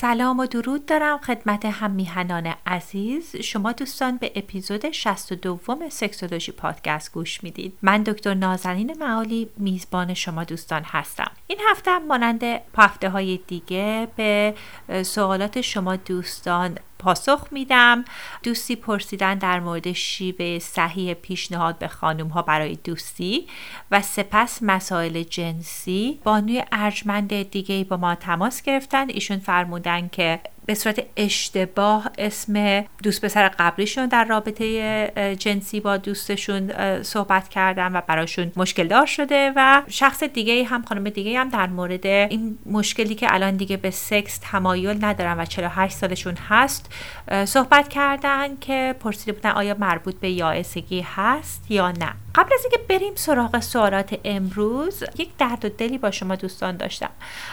سلام و درود دارم خدمت هم میهنان عزیز. شما دوستان به اپیزود 62 سکسولوژی پادکست گوش می‌دید. من دکتر نازنین معالی میزبان شما دوستان هستم. این هفته مانند هفته های دیگه به سوالات شما دوستان پاسخ میدم. دوستی پرسیدن در مورد شیوه صحیح پیشنهاد به خانم ها برای دوستی و سپس مسائل جنسی. بانوی ارجمند دیگه با ما تماس گرفتن. ایشون فرمودن که به صورت اشتباه اسم دوست پسر قبلیشون در رابطه جنسی با دوستشون صحبت کردن و براشون مشکل دار شده و شخص دیگه هم خانم دیگه هم در مورد این مشکلی که الان دیگه به سکس تمایل ندارن و 48 سالشون هست صحبت کردن که پرسیده بودن آیا مربوط به یائسگی هست یا نه. قبل از اینکه بریم سراغ سوالات امروز یک درد و دلی با شما دوستان داشتم.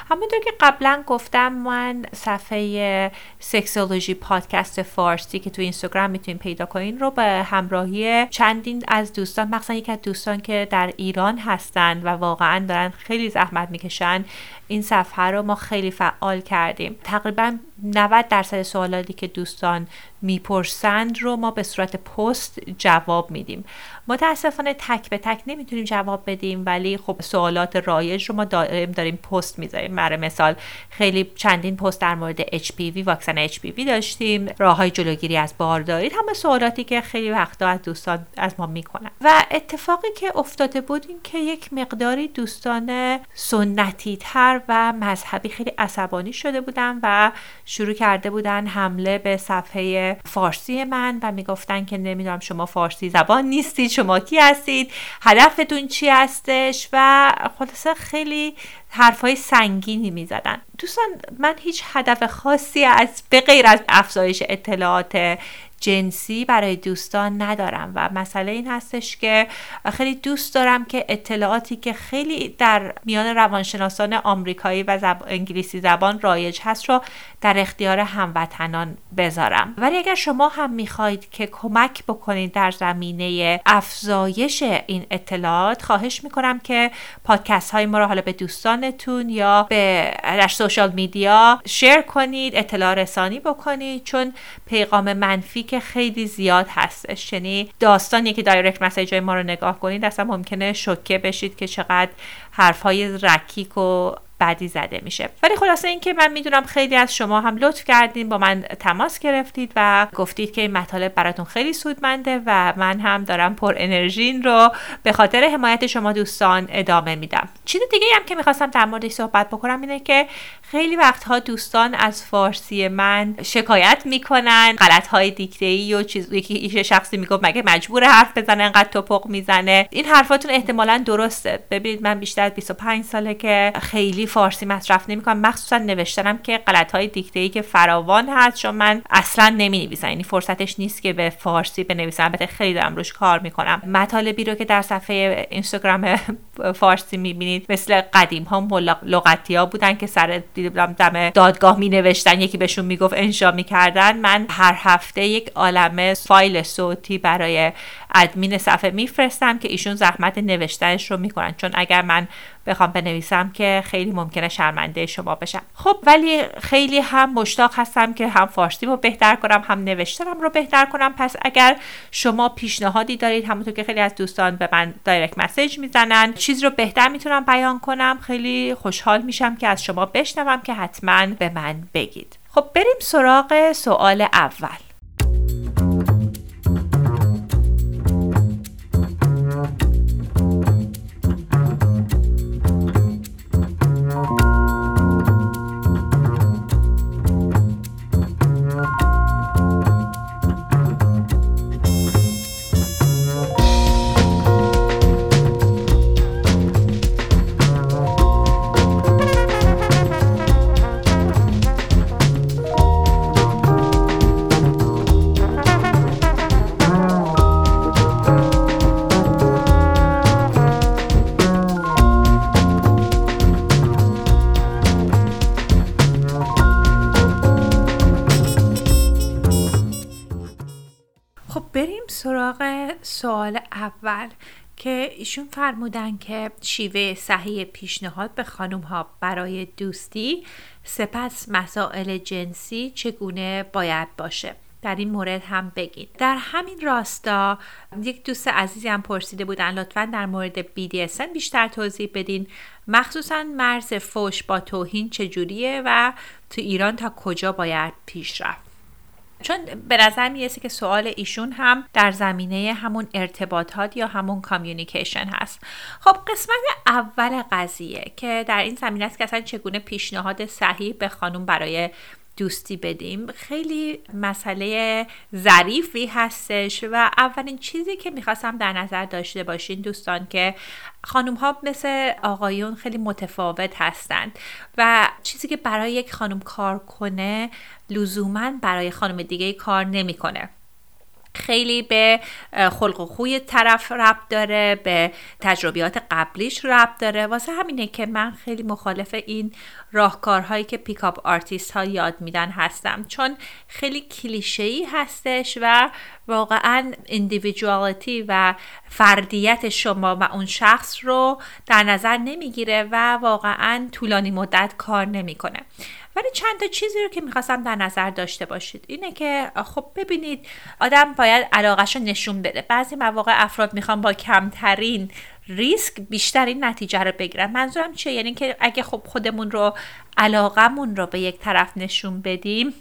همونطور که قبلا گفتم من صفحه سکسولوژی پادکست فارسی که تو اینستاگرام می‌تونید پیدا کنین رو به همراهی چندین از دوستان مخصوصا یک از دوستان که در ایران هستند و واقعا دارن خیلی زحمت می‌کشن این صفحه رو ما خیلی فعال کردیم. تقریبا 90 درصد سوالاتی که دوستان می‌پرسند رو ما به صورت پست جواب میدیم. متاسفانه تک به تک نمی‌تونیم جواب بدیم ولی خب سوالات رایج رو ما دائم داریم پست می‌ذاریم. برای مثال خیلی چندین پست در مورد HPV واکسن HPV داشتیم. راه های جلوگیری از بارداری همه سوالاتی که خیلی وقتا از دوستان از ما می‌کنن. و اتفاقی که افتاده بود این که یک مقداری دوستان سنتی تر و مذهبی خیلی عصبانی شده بودن و شروع کرده بودن حمله به صفحه فارسی من و می‌گفتن که نمی‌دونم شما فارسی زبان نیستید شما کی هستید؟ هدفتون چی هستش؟ و خلاصه خیلی حرفای سنگینی می‌زدن. دوستان من هیچ هدف خاصی از به غیر از افزایش اطلاعات جنسی برای دوستان ندارم و مسئله این هستش که خیلی دوست دارم که اطلاعاتی که خیلی در میان روانشناسان آمریکایی و انگلیسی زبان رایج هست رو در اختیار هموطنان بذارم. ولی اگر شما هم می‌خواهید که کمک بکنید در زمینه افزایش این اطلاعات خواهش می‌کنم که پادکست های ما رو حالا به دوستانتون یا به در سوشال میدیا شیر کنید اطلاع رسانی بکنید چون پیغام منفی که خیلی زیاد هستش. یعنی داستانی که دایرکت مسیج ما رو نگاه کنید اصلا ممکنه شوکه بشید که چقدر حرفهای رکیک و بعدی زده میشه. ولی خلاصه اینکه من می‌دونم خیلی از شما هم لطف کردین با من تماس گرفتید و گفتید که این مطالب براتون خیلی سودمنده و من هم دارم پر انرژین رو به خاطر حمایت شما دوستان ادامه میدم. چیز دیگه هم که می‌خواستم در موردش صحبت بکنم اینه که خیلی وقتها دوستان از فارسی من شکایت می‌کنن غلط های دیکته ای و چیز یکی شخصی می‌گفت مگه مجبور حرف بزنه انقدر توپق می‌زنه. این حرفاتون احتمالا درسته. ببینید من بیشتر از 25 ساله که خیلی فارسی مصرف نمی‌کنم. مخصوصا نوشتنم که غلط های دیکته ای که فراوان هست چون من اصلا نمی نویسم یعنی فرصتش نیست که به فارسی بنویسم. البته خیلی دارم روش کار می‌کنم. مطالبی رو که در صفحه اینستاگرام فارسی می‌بینید مثل قدیم ها لغتی ها بودن که سر دم دادگاه می نوشتن یکی بهشون می‌گفت انشا می‌کردن. من هر هفته یک عالمه فایل صوتی برای ادمین صفحه میفرستم که ایشون زحمت نوشتنش رو می‌کنن. چون اگر من بخوام بنویسم که خیلی ممکنه شرمنده شما بشم. خب ولی خیلی هم مشتاق هستم که هم فارسی رو بهتر کنم هم نوشتنم رو بهتر کنم. پس اگر شما پیشنهادی دارید همونطور که خیلی از دوستان به من دایرکت مسیج می‌زنن چیز رو بهتر می‌تونم بیان کنم. خیلی خوشحال میشم که از شما بشنوم که حتما به من بگید. خب بریم سراغ سوال اول. سوال اول که ایشون فرمودن که شیوه صحیح پیشنهاد به خانم ها برای دوستی سپس مسائل جنسی چگونه باید باشه؟ در این مورد هم بگید در همین راستا یک دوست عزیزی هم پرسیده بودن لطفا در مورد BDSM بیشتر توضیح بدین. مخصوصا مرز فوش با توهین چجوریه و تو ایران تا کجا باید پیش رفت؟ چون به نظر می‌رسه که سوال ایشون هم در زمینه همون ارتباطات یا همون کامیونیکیشن هست. خب قسمت اول قضیه که در این زمینه است که اصلا چگونه پیشنهاد صحیح به خانم برای دوستی بدیم خیلی مسئله ظریفی هستش و اولین چیزی که می‌خواستم در نظر داشته باشین دوستان که خانم ها مثل آقایون خیلی متفاوت هستند و چیزی که برای یک خانم کار کنه لزوما برای خانم دیگه کار نمی‌کنه. خیلی به خلق و خوی طرف ربط داره به تجربیات قبلیش ربط داره. واسه همینه که من خیلی مخالف این راهکارهایی که pickup artist ها یاد میدن هستم. چون خیلی کلیشه‌ای هستش و واقعا individuality و فردیت شما و اون شخص رو در نظر نمی‌گیره و واقعا طولانی مدت کار نمی‌کنه. ولی چند تا چیزی رو که می‌خواستم در نظر داشته باشید. اینه که خب ببینید آدم باید علاقش رو نشون بده. بعضی مواقع افراد می‌خوان با کمترین ریسک بیشترین نتیجه رو بگیرن. منظورم چیه؟ یعنی که اگه خب خودمون رو علاقمون رو به یک طرف نشون بدیم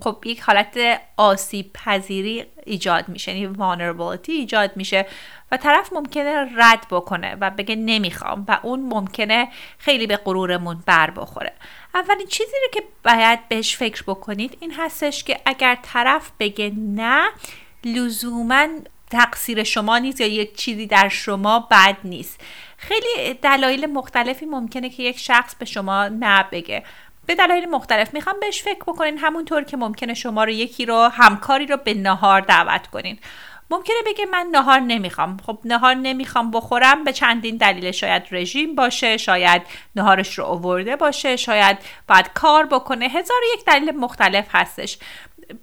خب یک حالت آسیب پذیری ایجاد میشه یعنی vulnerability ایجاد میشه و طرف ممکنه رد بکنه و بگه نمی‌خوام و اون ممکنه خیلی به غرورمون بر بخوره. اولین چیزی رو که باید بهش فکر بکنید این هستش که اگر طرف بگه نه لزوما تقصیر شما نیست یا یک چیزی در شما بد نیست. خیلی دلایل مختلفی ممکنه که یک شخص به شما نه بگه. به دلایل مختلف می‌خوام بهش فکر بکنین همونطور که ممکنه شما رو یکی رو همکاری رو به نهار دعوت کنین. ممکنه بگه من نهار نمی‌خوام. خب نهار نمی‌خوام بخورم به چندین دلیل. شاید رژیم باشه شاید نهارش رو اوورده باشه شاید باید کار بکنه. هزار یک دلیل مختلف هستش.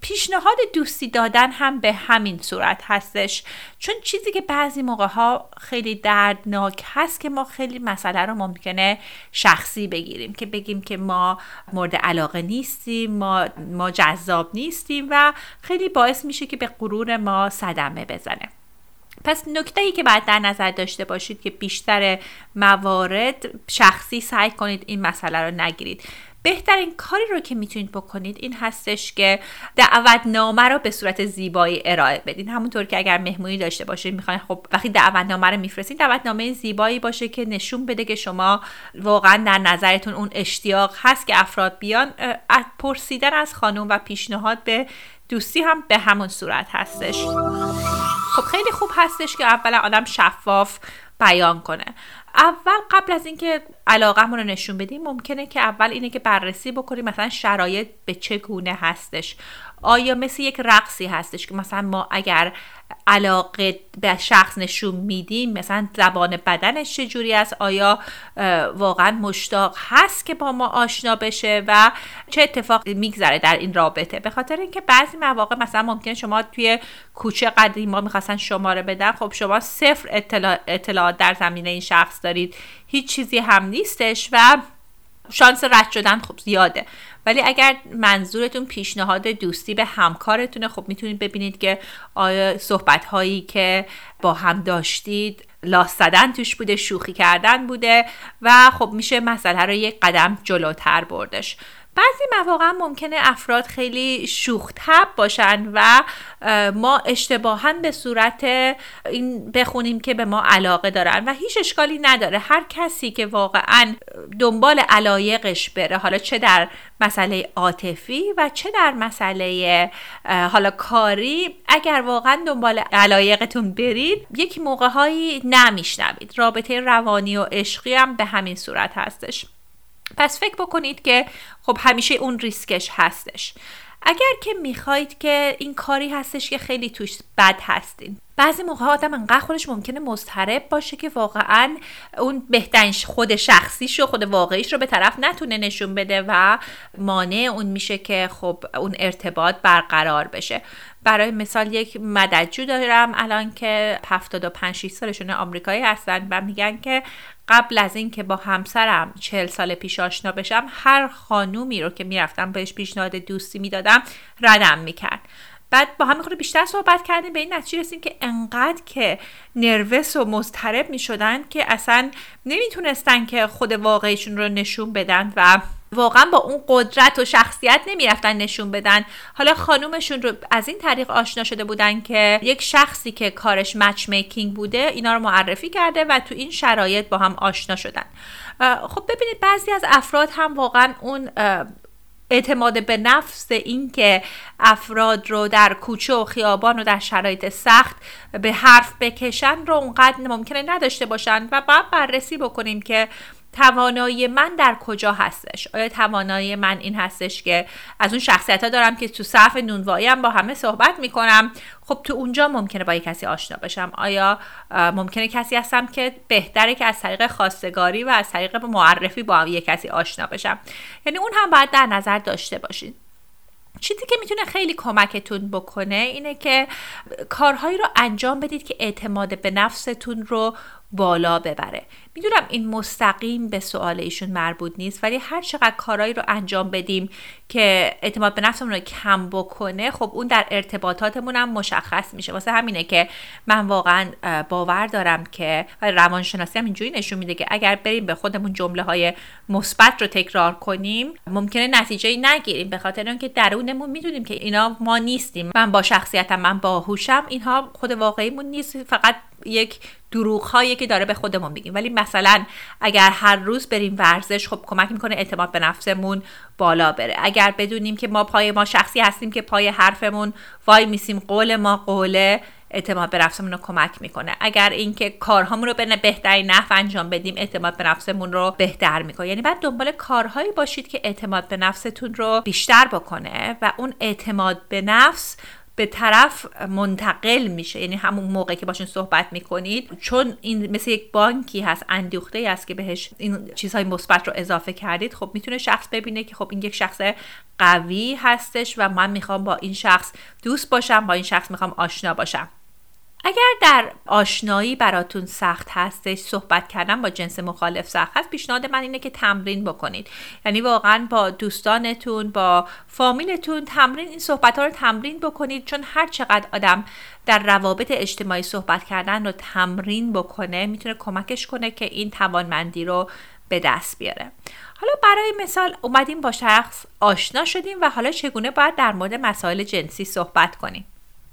پیشنهاد دوستی دادن هم به همین صورت هستش. چون چیزی که بعضی موقع ها خیلی دردناک هست که ما خیلی مسئله رو ممکنه شخصی بگیریم که بگیم که ما مورد علاقه نیستیم ما, ما جذاب نیستیم و خیلی باعث میشه که به غرور ما صدمه بزنه. پس نکته ای که باید در نظر داشته باشید که بیشتر موارد شخصی سعی کنید این مسئله رو نگیرید. بهترین کاری رو که می‌تونید بکنید این هستش که دعوتنامه رو به صورت زیبایی ارائه بدین. همونطور که اگر مهمونی داشته باشید می‌خواین خب وقتی دعوتنامه رو میفرستین دعوتنامه زیبایی باشه که نشون بده که شما واقعا در نظرتون اون اشتیاق هست که افراد بیان پرسیدن از خانم و پیشنهاد به دوستی هم به همون صورت هستش. خب خیلی خوب هستش که اولا آدم شفاف بیان کنه. اول قبل از اینکه علاقه رو نشون بدیم ممکنه که اول اینه که بررسی بکنیم مثلا شرایط به چه گونه هستش. آیا مثل یک رقصی هستش که مثلا ما اگر علاقه به شخص نشون میدیم؟ مثلا زبان بدنش چجوری است؟ آیا واقعا مشتاق هست که با ما آشنا بشه و چه اتفاق میگذره در این رابطه؟ به خاطر اینکه بعضی مواقع مثلا ممکنه شما توی کوچه قدیما می‌خواستن شماره بدن خب شما صفر اطلاع اطلاعات در زمینه این شخص دارید. هیچ چیزی هم نیستش و شانس رد شدن خب زیاده. ولی اگر منظورتون پیشنهاد دوستی به همکارتونه خب می‌تونید ببینید که آیا صحبت هایی که با هم داشتید لاس زدن توش بوده شوخی کردن بوده و خب میشه مسئله رو یک قدم جلوتر بردش. بعضی مواقع ممکنه افراد خیلی شوخ باشن و ما اشتباها به صورت این بخونیم که به ما علاقه دارن و هیچ اشکالی نداره. هر کسی که واقعا دنبال علایقش بره حالا چه در مسئله عاطفی و چه در مسئله حالا کاری اگر واقعا دنبال علایقتون برید یک موقع هایی نمیشنوید. رابطه روانی و عشقی هم به همین صورت هستش. پس فکر بکنید که خب همیشه اون ریسکش هستش. اگر که می‌خواید که این کاری هستش که خیلی توش بد هستین بعضی موقع آدم انقدر خودش ممکنه مضطرب باشه که واقعا اون بهترین خود شخصیش و خود واقعیش رو به طرف نتونه نشون بده و مانع اون میشه که خب اون ارتباط برقرار بشه. برای مثال یک مددجو دارم الان که 75 6 سالشون آمریکایی هستن و میگن که قبل از اینکه با همسرم 40 سال پیش آشنا بشم هر خانومی رو که می‌رفتم بهش پیشنهاد دوستی می‌دادم ردم می‌کرد. بعد با هم خود بیشتر صحبت کردیم به این نتیجه رسیدیم که انقدر که نروس و مضطرب می شدن که اصلا نمی‌تونستن که خود واقعیشون رو نشون بدن و واقعا با اون قدرت و شخصیت نمی‌رفتن نشون بدن. حالا خانومشون رو از این طریق آشنا شده بودن که یک شخصی که کارش مچ میکینگ بوده اینا رو معرفی کرده و تو این شرایط با هم آشنا شدن. خب ببینید بعضی از افراد هم واقعا اون اعتماد به نفس اینکه افراد رو در کوچه و خیابان و در شرایط سخت به حرف بکشن رو اونقدر ممکنه نداشته باشن و باید بررسی بکنیم که توانایی من در کجا هستش؟ آیا توانایی من این هستش که از اون شخصیت ها دارم که تو صف نونوایی با همه صحبت می‌کنم؟ خب تو اونجا ممکنه با یک کسی آشنا بشم آیا ممکنه کسی هستم که بهتره که از طریق خواستگاری و از طریق معرفی با یک کسی آشنا بشم یعنی اون هم باید در نظر داشته باشید چیزی که می‌تونه خیلی کمکتون بکنه اینه که کارهایی رو انجام بدید که اعتماد به نفستون رو بالا ببره. می‌دونم این مستقیم به سوال ایشون مربوط نیست ولی هر چقدر کارهایی رو انجام بدیم که اعتماد به نفسمون رو کم بکنه خب اون در ارتباطاتمون هم مشخص میشه. واسه همینه که من واقعا باور دارم که روانشناسی هم اینجوری نشون میده که اگر بریم به خودمون جمله های مثبت رو تکرار کنیم ممکنه نتیجه نگیریم. به خاطر اینکه درونمون می‌دونیم که اینا ما نیستیم. من با شخصیتم من باهوشم اینها خود واقعیمون نیست. فقط یک دروغ هایی که داره به خودمون میگیم. ولی مثلا اگر هر روز بریم ورزش خب کمک می‌کنه اعتماد به نفسمون بالا بره. اگر بدونیم که ما پای ما شخصی هستیم که پای حرفمون وای میسیم قول ما قوله اعتماد به نفسمون رو کمک می‌کنه. اگر اینکه کارهامون رو به بهترین نحو انجام بدیم اعتماد به نفسمون رو بهتر می‌کنه. یعنی بعد دنبال کارهایی باشید که اعتماد به نفستون رو بیشتر بکنه و اون اعتماد به نفس به طرف منتقل میشه. یعنی همون موقع که باشون صحبت می‌کنید. چون این مثل یک بانکی هست اندوخته است که بهش این چیزهای مثبت رو اضافه کردید خب می‌تونه شخص ببینه که خب این یک شخص قوی هستش و من می‌خوام با این شخص دوست باشم با این شخص می‌خوام آشنا باشم. اگر در آشنایی براتون سخت هستش صحبت کردن با جنس مخالف سخت هست پیشنهاد من اینه که تمرین بکنید. یعنی واقعا با دوستانتون با فامیلتون تمرین این صحبت ها رو تمرین بکنید. چون هر چقدر آدم در روابط اجتماعی صحبت کردن رو تمرین بکنه می‌تونه کمکش کنه که این توانمندی رو به دست بیاره. حالا برای مثال اومدیم با شخص آشنا شدیم و حالا چگونه باید در مورد مسائل جنسی صحبت کنیم؟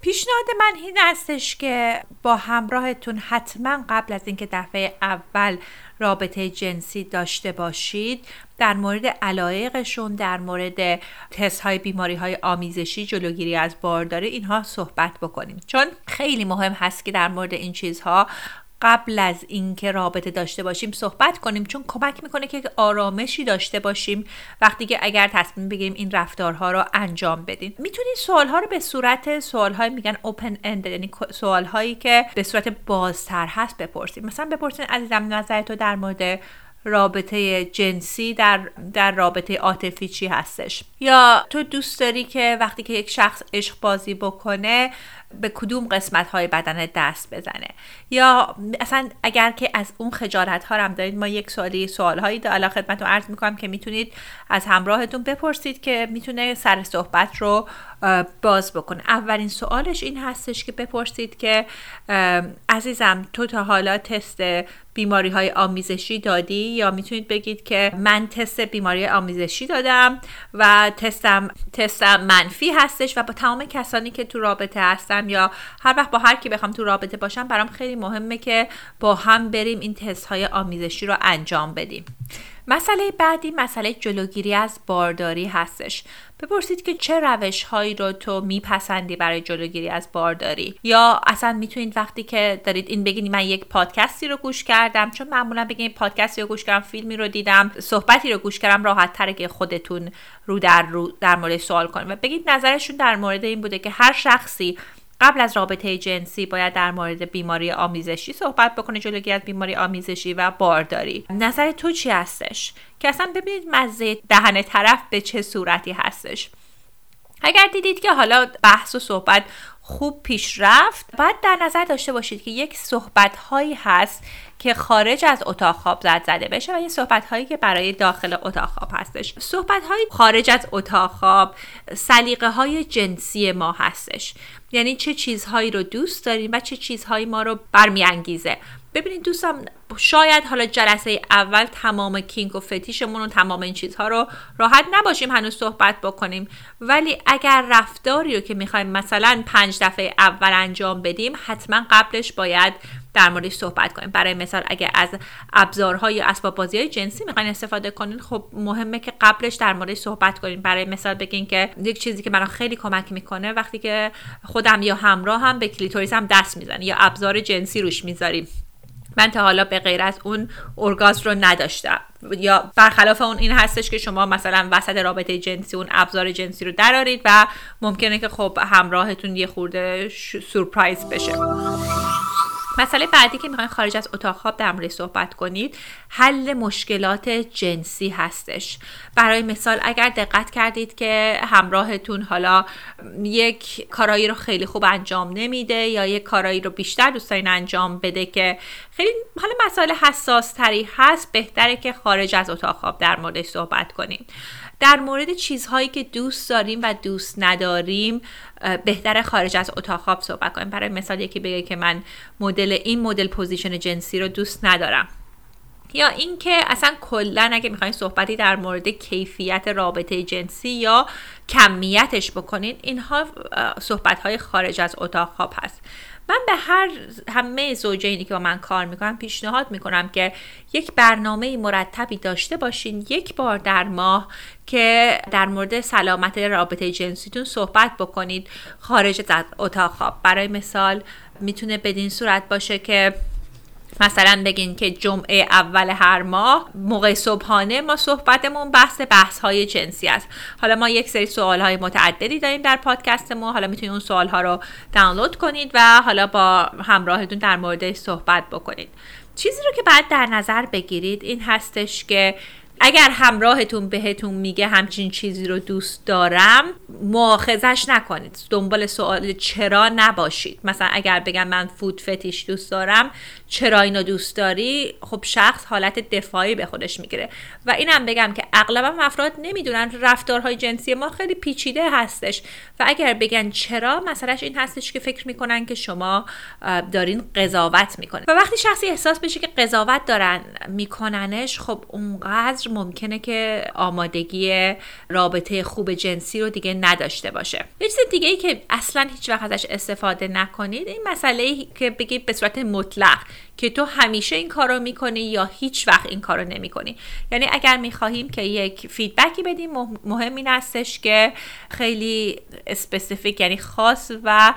پیشنهاد من این هستش که با همراهتون حتما قبل از اینکه دفعه اول رابطه جنسی داشته باشید در مورد علایقشون در مورد تست های بیماری های آمیزشی جلوگیری از بارداری اینها صحبت بکنیم. چون خیلی مهم هست که در مورد این چیزها قبل از اینکه رابطه داشته باشیم صحبت کنیم چون کمک می‌کنه که آرامشی داشته باشیم. وقتی که اگر تصمیم بگیریم این رفتارها رو انجام بدیم. می‌تونید سوالها رو به صورت سوالهای میگن اوپن اند یعنی سوالهایی که به صورت بازتر هست بپرسید مثلا بپرسید عزیزم نظر تو در مورد رابطه جنسی در, در رابطه عاطفی چی هستش؟ یا تو دوست داری که وقتی که یک شخص عشق بازی بکنه به کدوم قسمت های بدن دست بزنه. یا اصلا اگر که از اون خجالت ها هم دارید ما یک سوالی سوال هایی حالا خدمتتون عرض می‌کنم که می‌تونید از همراهتون بپرسید که می‌تونه سر صحبت رو باز بکنه. اولین سوالش این هستش که بپرسید که عزیزم تو تا حالا تست بیماری های آمیزشی دادی؟ یا می‌تونید بگید که من تست بیماری آمیزشی دادم و تستم تستم منفی هستش و با تمام کسانی که تو رابطه هستم یا هر وقت با هر کی بخوام تو رابطه باشم برام خیلی مهمه که با هم بریم این تست های آمیزشی رو انجام بدیم. مسئله بعدی مسئله جلوگیری از بارداری هستش. بپرسید که چه روش هایی رو تو میپسندی برای جلوگیری از بارداری؟ یا اصلا می‌تونید وقتی که دارید این بگید من یک پادکستی رو گوش کردم چون معمولا بگید پادکستی رو گوش کردم فیلمی رو دیدم صحبتی رو گوش کردم راحت تره که خودتون رو در رو در مورد سوال کنید. و بگید نظرشون در مورد این بوده که هر شخصی قبل از رابطه جنسی باید در مورد بیماری آمیزشی صحبت بکنه جلوگیری از بیماری آمیزشی و بارداری. نظر تو چی هستش؟ که اصلا ببینید مزه دهن طرف به چه صورتی هستش. اگر دیدید که حالا بحث و صحبت خوب پیش رفت باید در نظر داشته باشید که یک صحبت هایی هست که خارج از اتاق خواب زد زده بشه و این صحبت هایی که برای داخل اتاق خواب هستش. صحبت های خارج از اتاق خواب سلیقه های جنسی ما هستش. یعنی چه چیزهایی رو دوست داریم و چه چیزهایی ما رو برمیانگیزه. ببینید دوستم شاید حالا جلسه اول تمام کینک و فتیشمون و تمام این چیزها رو راحت نباشیم هنوز صحبت بکنیم. ولی اگر رفتاری رو که می‌خوایم مثلا پنج دفعه اول انجام بدیم حتما قبلش باید در موردش صحبت کنیم. برای مثال اگر از ابزارهای یا اسباب بازی های جنسی می‌خواین استفاده کنین خب مهمه که قبلش در موردش صحبت کنیم برای مثال بگین که یک چیزی که من خیلی کمک می‌کنه وقتی که خودم یا همراه هم به کلیتوریس دست می‌زنه یا ابزار جنسی روش می‌ذاریم. من تا حالا به غیر از اون ارگاز رو نداشتم. یا برخلاف اون این هستش که شما مثلا وسط رابطه جنسی اون ابزار جنسی رو درارید و ممکنه که خب همراهتون یه خورده سورپرایز بشه. مسئله بعدی که می‌خواین خارج از اتاق خواب در مورد صحبت کنید حل مشکلات جنسی هستش. برای مثال اگر دقت کردید که همراهتون حالا یک کارایی رو خیلی خوب انجام نمیده یا یک کارایی رو بیشتر دوست دارین انجام بده که خیلی حالا مسائل حساس تری هست بهتره که خارج از اتاق خواب در موردش صحبت کنیم در مورد چیزهایی که دوست داریم و دوست نداریم بهتر خارج از اتاق خواب صحبت کنیم. برای مثال یکی بگه که من مدل این مدل position جنسی رو دوست ندارم. یا اینکه اصلا کلا اگه می‌خواین صحبتی در مورد کیفیت رابطه جنسی یا کمیتش بکنین اینها صحبت های خارج از اتاق خواب هست. من به هر همه زوجینی که با من کار می‌کنم پیشنهاد می‌کنم که یک برنامه مرتبی داشته باشین. یک بار در ماه که در مورد سلامت رابطه جنسیتون صحبت بکنید خارج از اتاق. خواب برای مثال می‌تونه بدین صورت باشه که مثلا بگین که جمعه اول هر ماه موقع صبحانه ما صحبتمون بحث بحث های جنسی است. حالا ما یک سری سوال های متعددی داریم در ما حالا می‌تونید اون سوال ها رو دانلود کنید و حالا با همراهتون در موردش صحبت بکنید. چیزی رو که بعد در نظر بگیرید این هستش که اگر همراهتون بهتون میگه همچین چیزی رو دوست دارم مؤاخذش نکنید. دنبال سوال چرا نباشید. مثلا اگر بگم من فود فتیش دوست دارم چرا اینو دوست داری؟ خب شخص حالت دفاعی به خودش می‌گیره. و اینم بگم که اغلب افراد نمی‌دونن رفتارهای جنسی ما خیلی پیچیده هستش. و اگر بگن چرا مسئلهش این هستش که فکر می‌کنن که شما دارین قضاوت می‌کنه و وقتی شخصی احساس بشه که قضاوت دارن میکننش خب اونقدر ممکنه که آمادگی رابطه خوب جنسی رو دیگه نداشته باشه. یه چیز دیگه ای که اصلا هیچ وقت ازش استفاده نکنید این مسئله ای که بگید به صورت مطلق. که تو همیشه این کار رو می‌کنی یا هیچ وقت این کار رو نمی‌کنی. یعنی اگر می‌خواهیم که یک feedback ی بدیم مهم این هستش که خیلی specific یعنی خاص و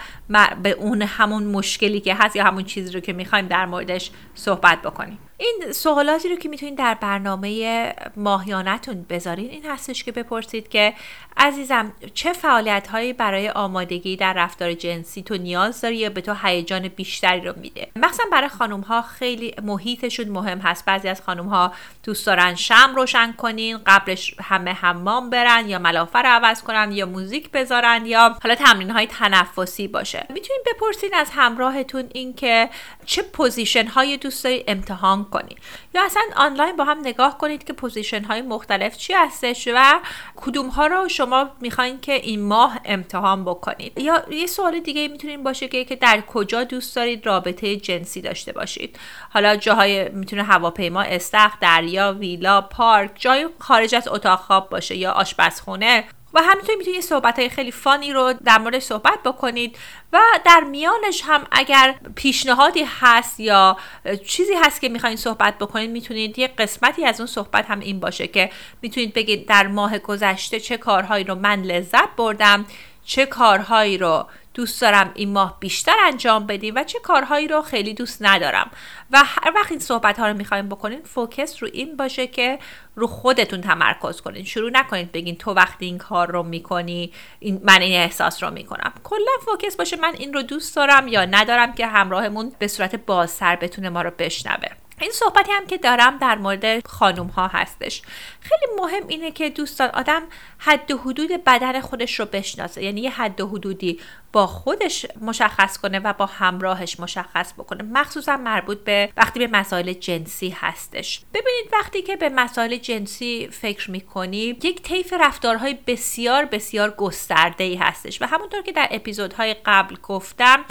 به اون همون مشکلی که هست یا همون چیزی رو که می‌خوایم در موردش صحبت بکنیم. این سوالاتی رو که می‌تونید در برنامه ماهیانتون بذارین این هستش که بپرسید که عزیزم چه فعالیت هایی برای آمادگی در رفتار جنسی تو نیاز داری یا به تو هیجان بیشتری رو میده؟ مخصوصا برای خانم ها خیلی محیطشون مهم هست. بعضی از خانم ها دوست دارن شمع روشن کنین قبلش همه حمام برن یا ملافه رو عوض کنن یا موزیک بذارن یا حالا تمرین های تنفسی باشه. می‌تونید بپرسین از همراهتون اینکه چه position های دوست داری امتحان کنید یا اصلا آنلاین با هم نگاه کنید که position های مختلف چی هستش و کدوم ها رو شما می‌خواین که این ماه امتحان بکنید. یا یه سوال دیگه می‌تونین باشه که, که در کجا دوست دارید رابطه جنسی داشته باشید. حالا جاهای می‌تونه هواپیما استخ دریا ویلا پارک جای خارج از اتاق خواب باشه یا آشپزخونه. و همینطور می‌تونید صحبت های خیلی فانی رو در مورد صحبت بکنید و در میانش هم اگر پیشنهادی هست یا چیزی هست که می‌خواین صحبت بکنید می‌تونید یه قسمتی از اون صحبت هم این باشه که می‌تونید بگید در ماه گذشته چه کارهایی رو من لذت بردم چه کارهایی رو دوست دارم این ماه بیشتر انجام بدیم و چه کارهایی رو خیلی دوست ندارم. و هر وقت این صحبت ها رو می‌خوایم بکنین فوکس رو این باشه که رو خودتون تمرکز کنین. شروع نکنید بگین تو وقتی این کار رو می‌کنی این من این احساس رو می‌کنم. کلا فوکس باشه من این رو دوست دارم یا ندارم که همراهمون به صورت بازتر بتونه ما رو بشنوه. این صحبتی هم که دارم در مورد خانوم ها هستش. خیلی مهم اینه که دوستان آدم حد و حدود بدن خودش رو بشناسه. یعنی یه حد و حدودی با خودش مشخص کنه و با همراهش مشخص بکنه. مخصوصا مربوط به وقتی به مسائل جنسی هستش. ببینید وقتی که به مسائل جنسی فکر می‌کنی یک طیف رفتارهای بسیار بسیار گسترده ای هستش. و همونطور که در اپیزودهای قبل گفتم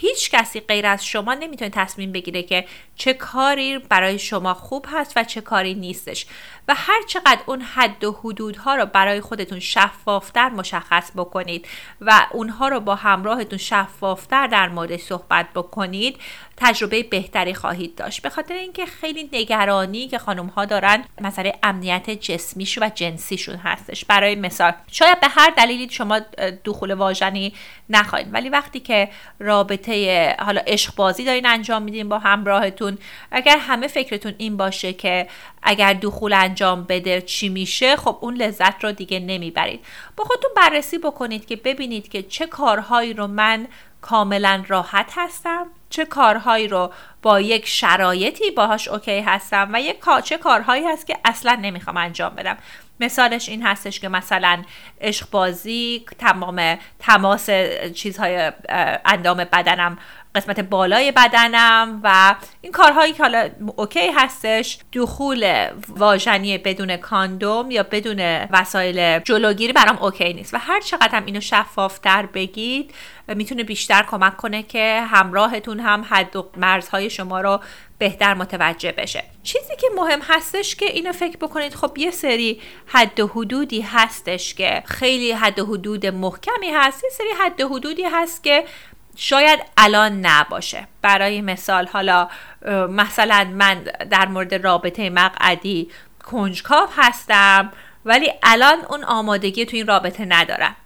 هیچ کسی غیر از شما نمی‌تونه تصمیم بگیره که چه کاری برای شما خوب هست و چه کاری نیستش. و هر چقدر اون حد و حدودها رو برای خودتون شفافتر مشخص بکنید و اونها رو با همراهتون شفافتر در مورد صحبت بکنید تجربه بهتری خواهید داشت. به خاطر اینکه خیلی نگرانی که خانم ها دارن مسئله امنیت جسمیش و جنسیشون هستش. برای مثال شاید به هر دلیلی شما دخول واژنی نخواهید ولی وقتی که رابطه حالا عشق بازی دارین انجام میدین با همراهتون اگر همه فکرتون این باشه که اگر دخول انجام بده چی میشه خب اون لذت رو دیگه نمی‌برید. با خودتون بررسی بکنید که ببینید که چه کارهایی رو من کاملا راحت هستم چه کارهایی رو با یک شرایطی باهاش اوکی هستم و یک چه کارهایی هست که اصلا نمی‌خوام انجام بدم. مثالش این هستش که مثلا عشق بازی تمام تماس چیزهای اندام بدنم قسمت بالای بدنم و این کارهایی که حالا okay هستش دخول واژنی بدون کاندوم یا بدون وسایل جلوگیری برام okay نیست. و هر چقدر هم اینو شفافتر بگید می‌تونه بیشتر کمک کنه که همراهتون هم حد و مرزهای شما رو بهتر متوجه بشه. چیزی که مهم هستش که اینو فکر بکنید خب یه سری حد و حدودی هستش که خیلی حد و حدود محکمی هست یه سری حد و حدودی هست که شاید الان نباشه. برای مثال حالا مثلا من در مورد رابطه مقعدی کنجکاو هستم ولی الان اون آمادگی تو این رابطه ندارم.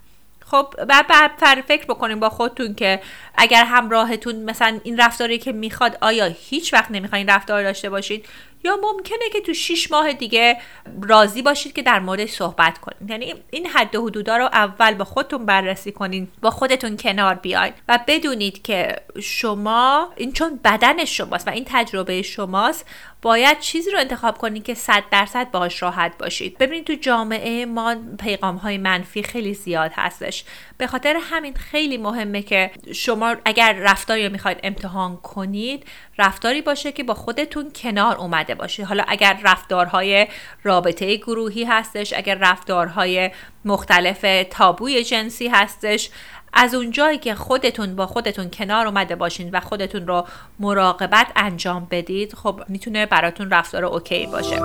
خب بعد فکر بکنیم با خودتون که اگر همراهتون مثلا این رفتاری که می‌خواد آیا هیچ وقت نمی‌خواین رفتار داشته باشید؟ یا ممکنه که تو 6 ماه دیگه راضی باشید که در مورد صحبت کنید. یعنی این حد و حدودا رو اول با خودتون بررسی کنید با خودتون کنار بیاید و بدونید که شما این چون بدن شماست و این تجربه شماست باید چیزی رو انتخاب کنید که صد درصد باهاش راحت باشید. ببینید تو جامعه ما پیغام های منفی خیلی زیاد هستش. به خاطر همین خیلی مهمه که شما اگر رفتاری رو می‌خواید امتحان کنید رفتاری باشه که با خودتون کنار اومده باشه. حالا اگر رفتارهای رابطه گروهی هستش اگر رفتارهای مختلف تابوی جنسی هستش از اونجایی که خودتون با خودتون کنار اومده باشین و خودتون رو مراقبت انجام بدید خب می‌تونه براتون رفتار okay باشه.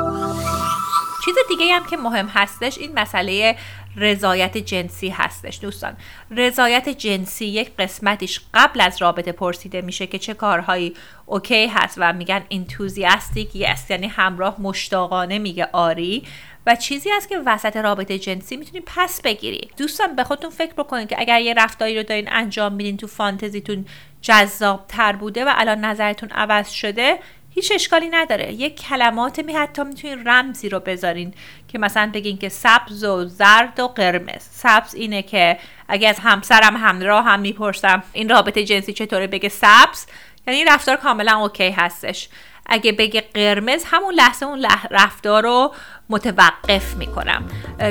چیز دیگه هم که مهم هستش این مسئله رضایت جنسی هستش دوستان. رضایت جنسی یک قسمتیش قبل از رابطه پرسیده میشه که چه کارهایی okay هست و میگن enthusiastic yes یعنی همراه مشتاقانه میگه آری. و چیزی است که وسط رابطه جنسی می‌تونید پس بگیری. دوستان به خودتون فکر بکنید که اگر یه رفتاری رو دارین انجام میدین تو فانتزیتون جذاب تر بوده و الان نظرتون عوض شده هیچ اشکالی نداره. یه کلمات می حتی می‌تونین رمزی رو بذارین که مثلا بگین که سبز و زرد و قرمز. سبز اینه که اگه از همسرم همراه هم می‌پرسم این رابطه جنسی چطوره بگه سبز. یعنی رفتار کاملا اوکی هستش. اگه بگه قرمز همون لحظه اون رفتار رو متوقف می‌کنم.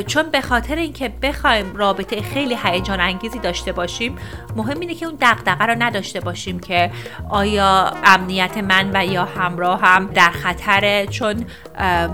چون به خاطر اینکه بخوایم رابطه خیلی هیجان انگیزی داشته باشیم مهم اینه که اون دغدغه رو نداشته باشیم که آیا امنیت من و یا همراه هم در خطره چون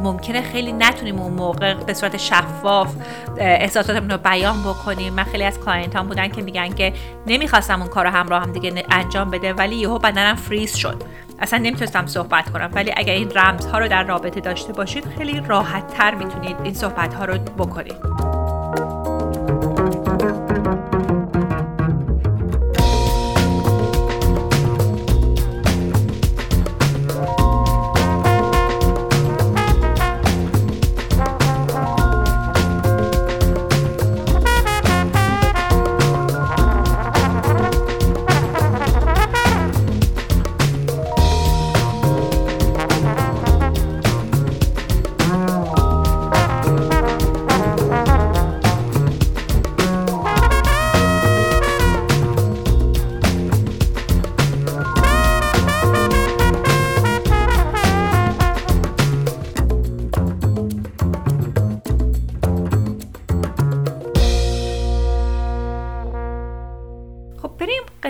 ممکنه خیلی نتونیم اون موقع به صورت شفاف احساساتمون رو بیان بکنیم. من خیلی از client هام بودن که میگن که نمی‌خواستم اون کار رو همراه هم دیگه انجام بده ولی یهو بدنم فریز شد. اصلا نمی‌تونستم صحبت کنم. ولی اگر این رمزها رو در رابطه داشته باشید خیلی راحت تر می‌تونید این صحبت ها رو بکنید.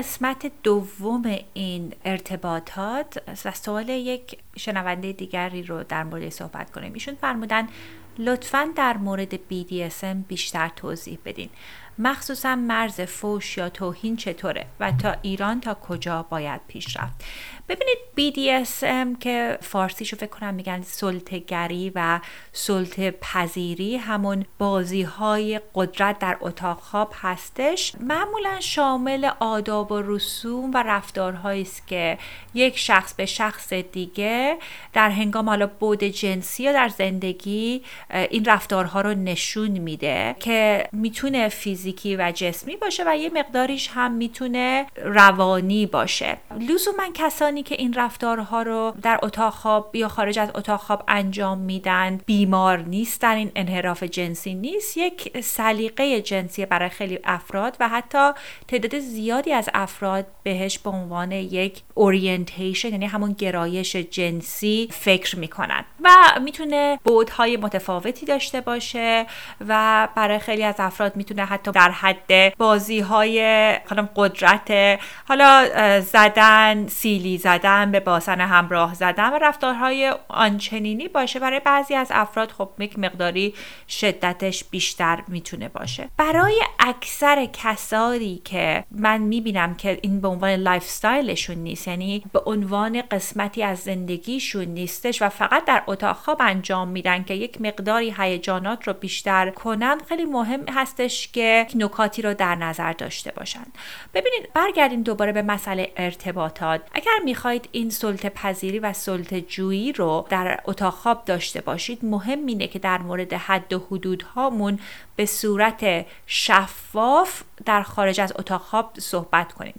قسمت دوم این ارتباطات و سوال یک شنونده دیگری رو در مورد صحبت کنیم. ایشون فرمودن لطفا در مورد BDSM بیشتر توضیح بدین. مخصوصا مرز فوش یا توهین چطوره و تا ایران تا کجا باید پیش رفت؟ ببینید BDSM که فارسیشو فکر کنم میگن سلطگری و سلطه پذیری همون بازی های قدرت در اتاق خواب هستش. معمولا شامل آداب و رسوم و رفتارهایی است که یک شخص به شخص دیگه در هنگام حالا بود جنسی یا در زندگی این رفتارها رو نشون میده که می‌تونه فیزیکی و جسمی باشه و یه مقداریش هم می‌تونه روانی باشه. لزوما کسانی که این رفتارها رو در اتاق خواب یا خارج از اتاق خواب انجام میدن بیمار نیستن این انحراف جنسی نیست یک سلیقه جنسی برای خیلی افراد و حتی تعداد زیادی از افراد بهش به عنوان یک اورینتیشن یعنی همون گرایش جنسی فکر می‌کنن. و می‌تونه بودهای متفاوتی داشته باشه و برای خیلی از افراد می‌تونه حتی در حد بازی های قدرت حالا زدن سیلی زدن به باسن همراه زدن و رفتارهای آنچنینی باشه. برای بعضی از افراد خب یک مقداری شدتش بیشتر می‌تونه باشه. برای اکثر کسانی که من می‌بینم که این به عنوان lifestyle شون نیست یعنی به عنوان قسمتی از زندگیشون نیستش و فقط در اتاق خواب انجام میدن که یک مقداری هیجانات رو بیشتر کنن خیلی مهم هستش که نکاتی رو در نظر داشته باشن. ببینید برگردیم دوباره به مسئله ارتباطات. اگر می‌خواید این سلطه پذیری و سلطه جویی رو در اتاق خواب داشته باشید مهم اینه که در مورد حد و حدود هامون به صورت شفاف در خارج از اتاق خواب صحبت کنید.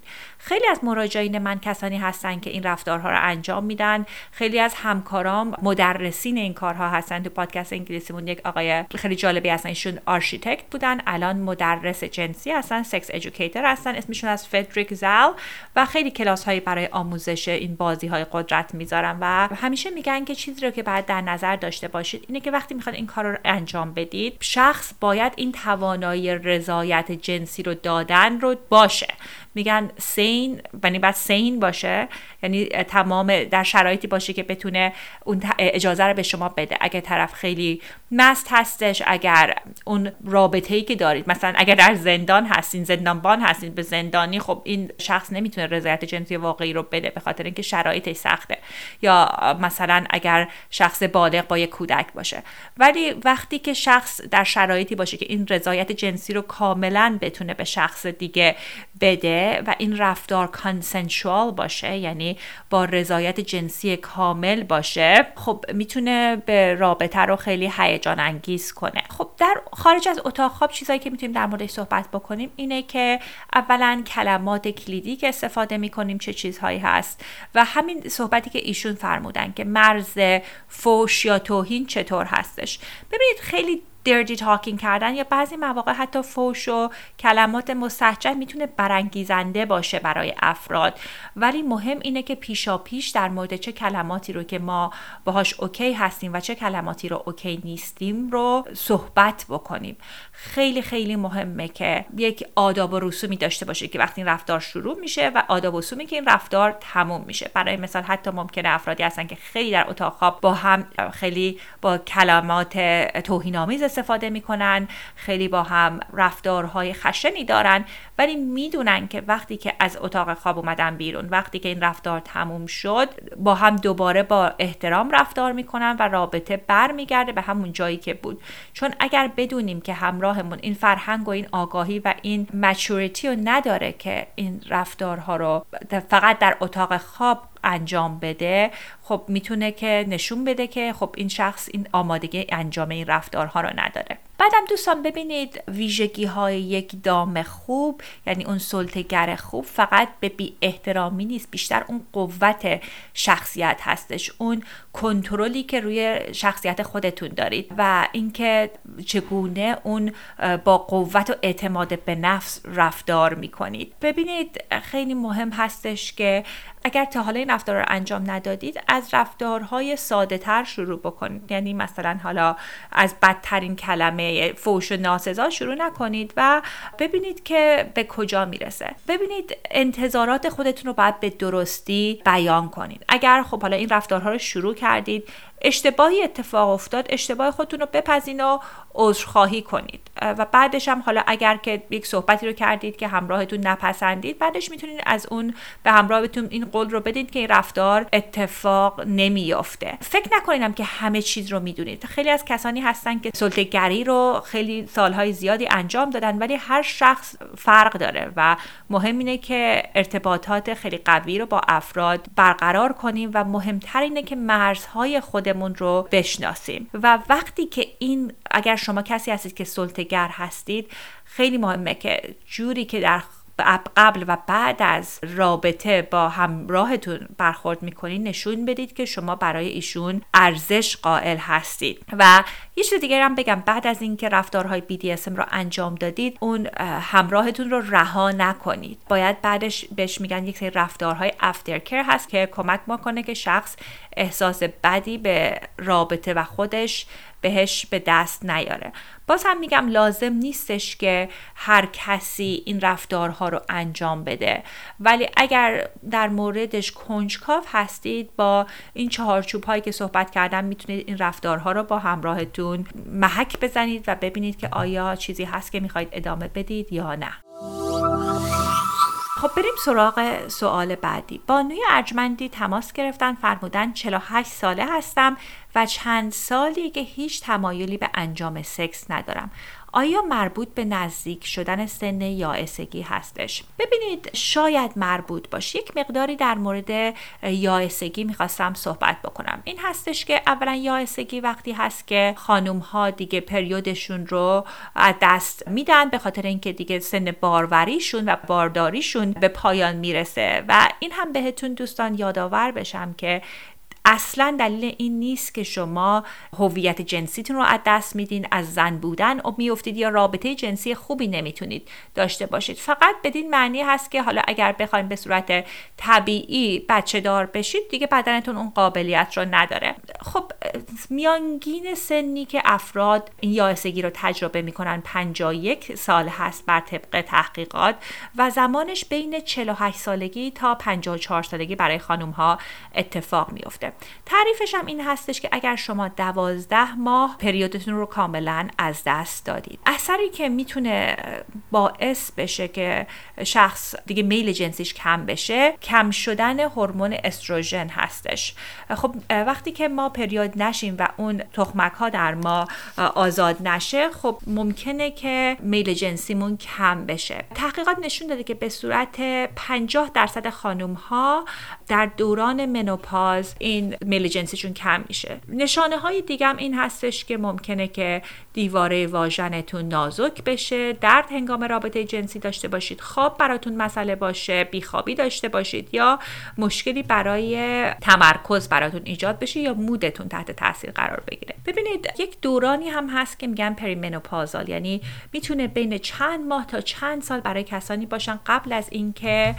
خیلی از مراجعین من کسانی هستن که این رفتارها رو انجام میدن. خیلی از همکارام مدرسین این کارها هستن. تو پادکست انگلیسیمون یک آقای خیلی جالبی هستن. ایشون آرشیتکت بودن. الان مدرس جنسی هستن. sex educator هستن. اسمشون از فدریک زال و خیلی کلاس هایی برای آموزش این بازی های قدرت می‌ذارن و همیشه میگن که چیزی رو که باید در نظر داشته باشید اینه که وقتی می‌خواد این کار رو انجام بدید شخص باید این توانایی رضایت جنسی رو دادن رو باشه. میگن سین یعنی بعد سین باشه یعنی تمام در شرایطی باشه که بتونه اون اجازه رو به شما بده. اگر طرف خیلی مست هستش اگر اون رابطه ای که دارید مثلا اگر در زندان هستین زندانبان هستین به زندانی خب این شخص نمی‌تونه رضایت جنسی واقعی رو بده به خاطر اینکه شرایطش سخته. یا مثلا اگر شخص بالغ با یک کودک باشه. ولی وقتی که شخص در شرایطی باشه که این رضایت جنسی رو کاملا بتونه به شخص دیگه بده و این رفتار کانسنشوال باشه یعنی با رضایت جنسی کامل باشه خب می‌تونه به رابطه رو خیلی هیجان انگیز کنه. خب در خارج از اتاق خواب چیزایی که می‌تونیم در موردش صحبت بکنیم اینه که اولا کلمات کلیدی که استفاده می‌کنیم چه چیزهایی هست و همین صحبتی که ایشون فرمودن که مرز فوش یا توهین چطور هستش. ببینید خیلی درجی تاکینگ کردن یا بعضی مواقع حتی فوش و کلمات مستحجر می‌تونه برانگیزنده باشه برای افراد. ولی مهم اینه که پیشا پیش در مورد چه کلماتی رو که ما باهاش اوکی هستیم و چه کلماتی رو اوکی نیستیم رو صحبت بکنیم. خیلی خیلی مهمه که یک آداب و رسومی داشته باشه که وقتی این رفتار شروع میشه و آداب و رسومی که این رفتار تموم میشه. برای مثال حتی ممکنه افرادی هستن که خیلی در اتاق خواب با هم خیلی با کلمات توهینآمیز استفاده می‌کنن. خیلی با هم رفتارهای خشنی دارن ولی می‌دونن که وقتی که از اتاق خواب اومدن بیرون وقتی که این رفتار تموم شد با هم دوباره با احترام رفتار می‌کنن و رابطه برمیگرده به همون جایی که بود. چون اگر بدونیم که همراهمون این فرهنگ و این آگاهی و این مچوریتی رو نداره که این رفتارها رو فقط در اتاق خواب انجام بده خب می‌تونه که نشون بده که خب این شخص این آمادگی انجام این رفتارها رو نداره. بعدم دوستان ببینید ویژگی های یک دام خوب یعنی اون سلطگر خوب فقط به بی احترامی نیست بیشتر اون قوت شخصیت هستش اون کنترلی که روی شخصیت خودتون دارید و اینکه چگونه اون با قوت و اعتماد به نفس رفتار می‌کنید. ببینید خیلی مهم هستش که اگر تا حالا این رفتار رو انجام ندادید از رفتارهای ساده تر شروع بکنید. یعنی مثلا حالا از بدترین کلمه کلمه فوش و ناسزا شروع نکنید و ببینید که به کجا می‌رسه. ببینید انتظارات خودتون رو باید به درستی بیان کنید. اگر خب حالا این رفتارها رو شروع کردید اشتباهی اتفاق افتاد اشتباه خودتون رو بپذین و عذرخواهی کنید. و بعدش هم حالا اگر که یک صحبتی رو کردید که همراهتون نپسندید بعدش می‌تونید از اون به همراهتون این قول رو بدید که این رفتار اتفاق نمیافته. فکر نکنیدم که همه چیز رو می‌دونید. خیلی از کسانی هستن که سلطهگری رو خیلی سالهای زیادی انجام دادن ولی هر شخص فرق داره و مهم اینه که ارتباطات خیلی قوی رو با افراد برقرار کنیم و مهمتر اینه که مرزهای خودمون رو بشناسیم. و وقتی که این اگر شما کسی هستید که سلطگر هستید خیلی مهمه که جوری که در قبل و بعد از رابطه با همراهتون برخورد می‌کنید نشون بدید که شما برای ایشون ارزش قائل هستید. و یه چیز دیگه هم بگم بعد از اینکه رفتارهای BDSM رو انجام دادید اون همراهتون رو رها نکنید. باید بعدش بهش میگن یک سری رفتارهای افترکر هست که کمک کنه که شخص احساس بدی به رابطه و خودش بهش به دست نیاره. باز هم میگم لازم نیستش که هر کسی این رفتارها رو انجام بده. ولی اگر در موردش کنجکاو هستید با این چهارچوب هایی که صحبت کردم می‌تونید این رفتارها رو با همراهتون محک بزنید و ببینید که آیا چیزی هست که می‌خواید ادامه بدید یا نه. خب بریم سراغ سوال بعدی. بانوی ارجمندی تماس گرفتن فرمودن 48 ساله هستم و چند سالی که هیچ تمایلی به انجام سکس ندارم. آیا مربوط به نزدیک شدن سن یائسگی هستش؟ ببینید شاید مربوط باشه یک مقداری در مورد یائسگی می‌خواستم صحبت بکنم. این هستش که اولا یائسگی وقتی هست که خانم ها دیگه پریودشون رو از دست میدن به خاطر اینکه دیگه سن باروریشون و بارداریشون به پایان می‌رسه. و این هم بهتون دوستان یادآور بشم که اصلا دلیل این نیست که شما هویت جنسیتون رو از دست میدین از زن بودن. و میفتید یا رابطه جنسی خوبی نمی‌تونید داشته باشید. فقط بدین معنی هست که حالا اگر بخواید به صورت طبیعی بچه دار بشید دیگه بدنتون اون قابلیت رو نداره. خب میانگین سنی که افراد این یائسگی رو تجربه می‌کنن 51 سال هست بر طبق تحقیقات و زمانش بین 48 سالگی تا 54 سالگی برای خانم ها اتفاق میفته تعریفش هم این هستش که اگر شما دوازده ماه پریودتون رو کاملا از دست دادید. اثری که می‌تونه باعث بشه که شخص دیگه میل جنسیش کم بشه کم شدن هورمون استروژن هستش. خب وقتی که ما پریود نشیم و اون تخمک ها در ما آزاد نشه خب ممکنه که میل جنسیمون کم بشه. تحقیقات نشون داده که به صورت 50 درصد خانم ها در دوران منوپاز این میل جنسیشون کم میشه. نشانه های دیگه هم این هستش که ممکنه که دیواره واژنتون نازک بشه درد هنگام رابطه جنسی داشته باشید خواب براتون مسئله باشه بیخوابی داشته باشید یا مشکلی برای تمرکز براتون ایجاد بشه یا مودتون تحت تاثیر قرار بگیره. ببینید یک دورانی هم هست که میگن پریمنوپازال یعنی می‌تونه بین چند ماه تا چند سال برای کسانی باشن قبل از اینکه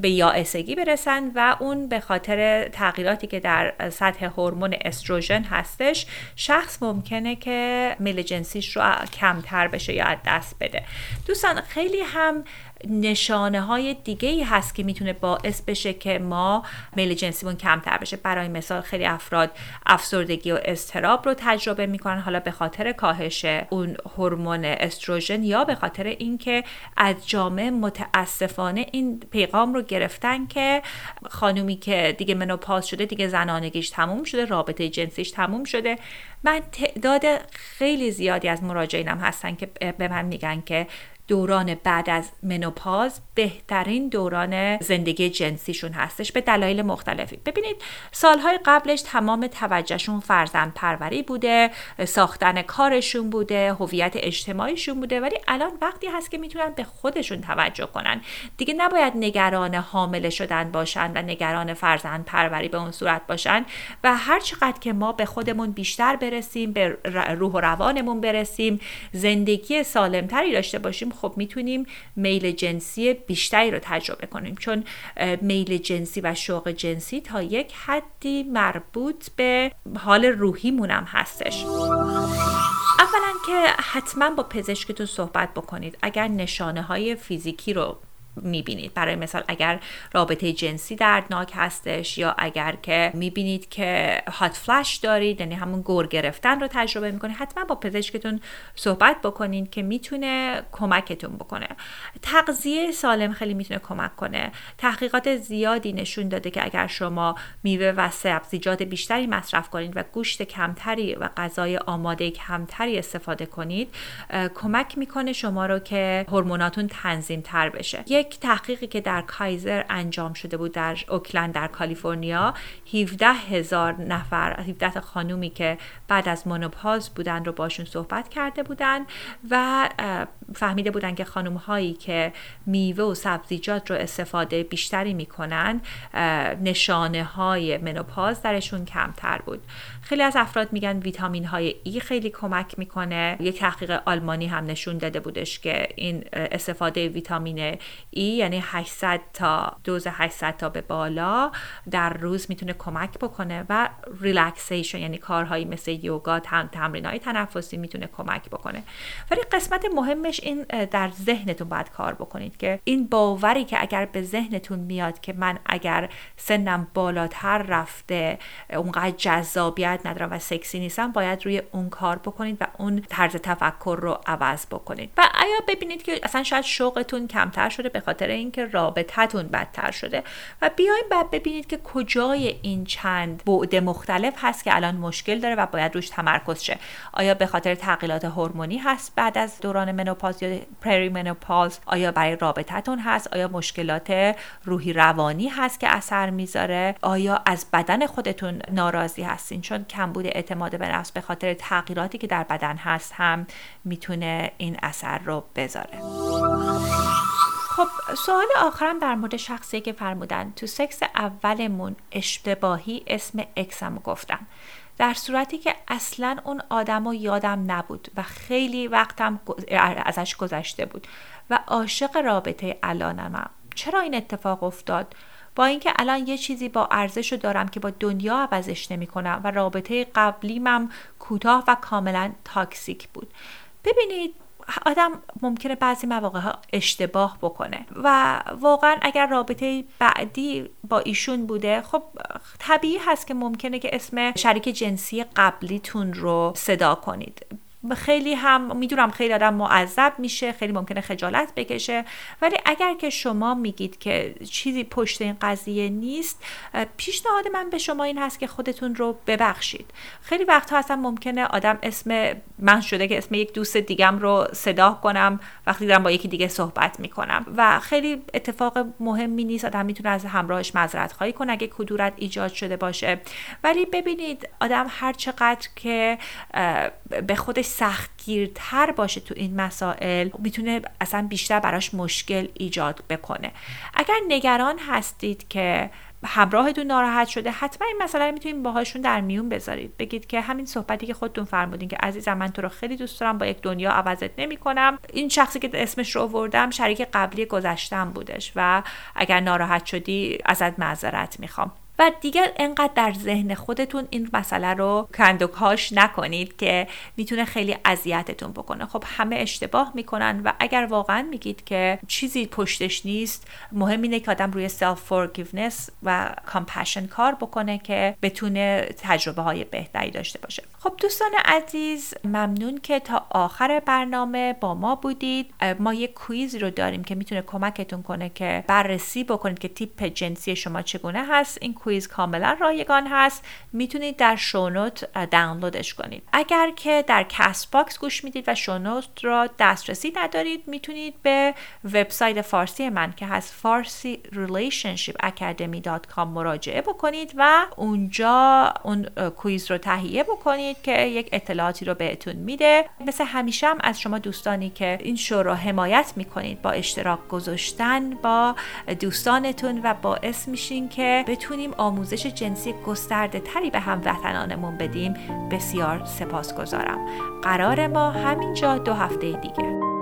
به یائسگی برسن و اون به خاطر تغییراتی که در سطح هورمون استروژن هستش شخص ممکنه که میل جنسیش رو کمتر بشه یا از دست بده. دوستان خیلی هم نشانه های دیگه ای هست که می‌تونه باعث بشه که ما میل جنسیمون کمتر بشه. برای مثال خیلی افراد افسردگی و استراب رو تجربه می‌کنن. حالا به خاطر کاهش اون هورمون استروژن یا به خاطر اینکه از جامعه متاسفانه این پیغام رو گرفتن که خانومی که دیگه منوپاز شده دیگه زنانگیش تموم شده رابطه جنسیش تموم شده. من تعداد خیلی زیادی از مراجعینم هستن که به من میگن که دوران بعد از منوپاز بهترین دوران زندگی جنسیشون هستش به دلایل مختلفی. ببینید سالهای قبلش تمام توجهشون فرزند پروری بوده ساختن کارشون بوده هویت اجتماعیشون بوده ولی الان وقتی هست که می‌تونن به خودشون توجه کنن. دیگه نباید نگران حامله شدن باشن و نگران فرزند پروری به اون صورت باشن و هر چقدر که ما به خودمون بیشتر برسیم به روح و روانمون برسیم زندگی سالمتری داشته باشیم خب می‌تونیم میل جنسی بیشتری رو تجربه کنیم چون میل جنسی و شوق جنسی تا یک حدی مربوط به حال روحیمون هم هستش. اولا که حتما با پزشکتون صحبت بکنید. اگر نشانه های فیزیکی رو می‌بینید. برای مثال اگر رابطه جنسی دردناک هستش یا اگر که می‌بینید که هات فلش دارید یعنی همون گور گرفتن رو تجربه می‌کنید حتما با پزشکتون صحبت بکنید که می‌تونه کمکتون بکنه. تغذیه سالم خیلی می‌تونه کمک کنه. تحقیقات زیادی نشون داده که اگر شما میوه و سبزیجات بیشتری مصرف کنید و گوشت کمتری و غذای آماده کمتری استفاده کنید کمک می‌کنه شما رو که هورموناتون تنظیم تر بشه یک تحقیقی که در کایزر انجام شده بود در اوکلند در کالیفرنیا 17 هزار نفر 17 خانومی که بعد از مونوپاز بودن رو باشون صحبت کرده بودن و فهمیده بودن که خانوم هایی که میوه و سبزیجات رو استفاده بیشتری می‌کنن نشانه های منوپاز درشون کمتر بود. خیلی از افراد میگن ویتامین های ای خیلی کمک می‌کنه. یک تحقیق آلمانی هم نشون داده بودش که این استفاده ویتامین ای یعنی 800 تا دوز 800 تا به بالا در روز می‌تونه کمک بکنه و ریلکسیشن یعنی کارهایی مثل یوگا تمرین های تنفسی می‌تونه کمک بکنه. ولی قسمت مهمش این در ذهنتون باید کار بکنید که این باوری که اگر به ذهنتون میاد که من اگر سنم بالاتر رفته اونقدر جذابیت ندارم و سکسی نیستم باید روی اون کار بکنید و اون طرز تفکر رو عوض بکنید. و آیا ببینید که اصلا شاید شوقتون کمتر شده به خاطر اینکه رابطتون بدتر شده. و بیاین بعد ببینید که کجای این چند بعد مختلف هست که الان مشکل داره و باید روش تمرکز شه. آیا به خاطر تغییرات هورمونی هست بعد از دوران منوپاز یا پری منوپاز آیا برای رابطتون هست؟ آیا مشکلات روحی روانی هست که اثر می‌ذاره؟ آیا از بدن خودتون ناراضی هستین؟ چون کمبود اعتماد به نفس به خاطر تغییراتی که در بدن هست هم می‌تونه این اثر رو بذاره. خب سوال آخرم در مورد شخصی که فرمودن تو سکس اولمون اشتباهی اسم اکسم گفتم. در صورتی که اصلا اون آدم و یادم نبود و خیلی وقتم ازش گذشته بود و عاشق رابطه الانمم چرا این اتفاق افتاد؟ با اینکه الان یه چیزی با ارزش رو دارم که با دنیا عوضش نمی کنم و رابطه قبلیمم کوتاه و کاملا تاکسیک بود. ببینید آدم ممکنه بعضی مواقع ها اشتباه بکنه و واقعا اگر رابطه بعدی با ایشون بوده خب طبیعی هست که ممکنه که اسم شریک جنسی قبلیتون رو صدا کنید. خیلی هم می‌دونم خیلی آدم معذب میشه خیلی ممکنه خجالت بکشه. ولی اگر که شما میگید که چیزی پشت این قضیه نیست پیشنهاد من به شما این هست که خودتون رو ببخشید. خیلی وقتها اصلا ممکنه آدم اسم من شده که اسم یک دوست دیگم رو صدا کنم وقتی دارم با یکی دیگه صحبت می‌کنم. و خیلی اتفاق مهمی نیست آدم می‌تونه از همراهش معذرت خواهی کنه اگه کدورت ایجاد شده باشه. ولی ببینید آدم هر چقدر که به خودش سختگیرتر باشه تو این مسائل می‌تونه اصلا بیشتر براش مشکل ایجاد بکنه. اگر نگران هستید که همراهتون ناراحت شده حتما این مسئله رو می‌تونید باهاشون در میون بذارید. بگید که همین صحبتی که خودتون فرمودین که عزیزم من تو رو خیلی دوست دارم با یک دنیا عوضت نمی کنم این شخصی که اسمش رو آوردم شریک قبلی گذشتم بودش و اگر ناراحت شدی ازت معذرت می‌خوام. و دیگر انقدر در ذهن خودتون این مسئله رو کندوکاو نکنید که می‌تونه خیلی اذیتتون بکنه. خب همه اشتباه می‌کنن و اگر واقعا میگید که چیزی پشتش نیست مهم اینه که آدم روی self-forgiveness و compassion کار بکنه که بتونه تجربه های بهتری داشته باشه. خب دوستان عزیز ممنون که تا آخر برنامه با ما بودید. ما یک quiz رو داریم که می‌تونه کمکتون کنه که بررسی بکنید که تیپ جنسی شما چگونه هست. این quiz کاملا رایگان هست. می‌تونید در show note دانلودش کنید. اگر که در Castbox گوش می‌دید و show note را دسترسی ندارید می‌تونید به وبسایت فارسی من که هست فارسی relationship academy.com مراجعه بکنید و اونجا اون quiz رو تهیه بکنید که یک اطلاعاتی رو بهتون میده. مثل همیشه هم از شما دوستانی که این شو رو حمایت می‌کنید با اشتراک گذاشتن با دوستانتون و باعث میشین که بتونیم آموزش جنسی گسترده تری به هموطنانمون بدیم بسیار سپاس گذارم قرار ما همینجا دو هفته دیگه.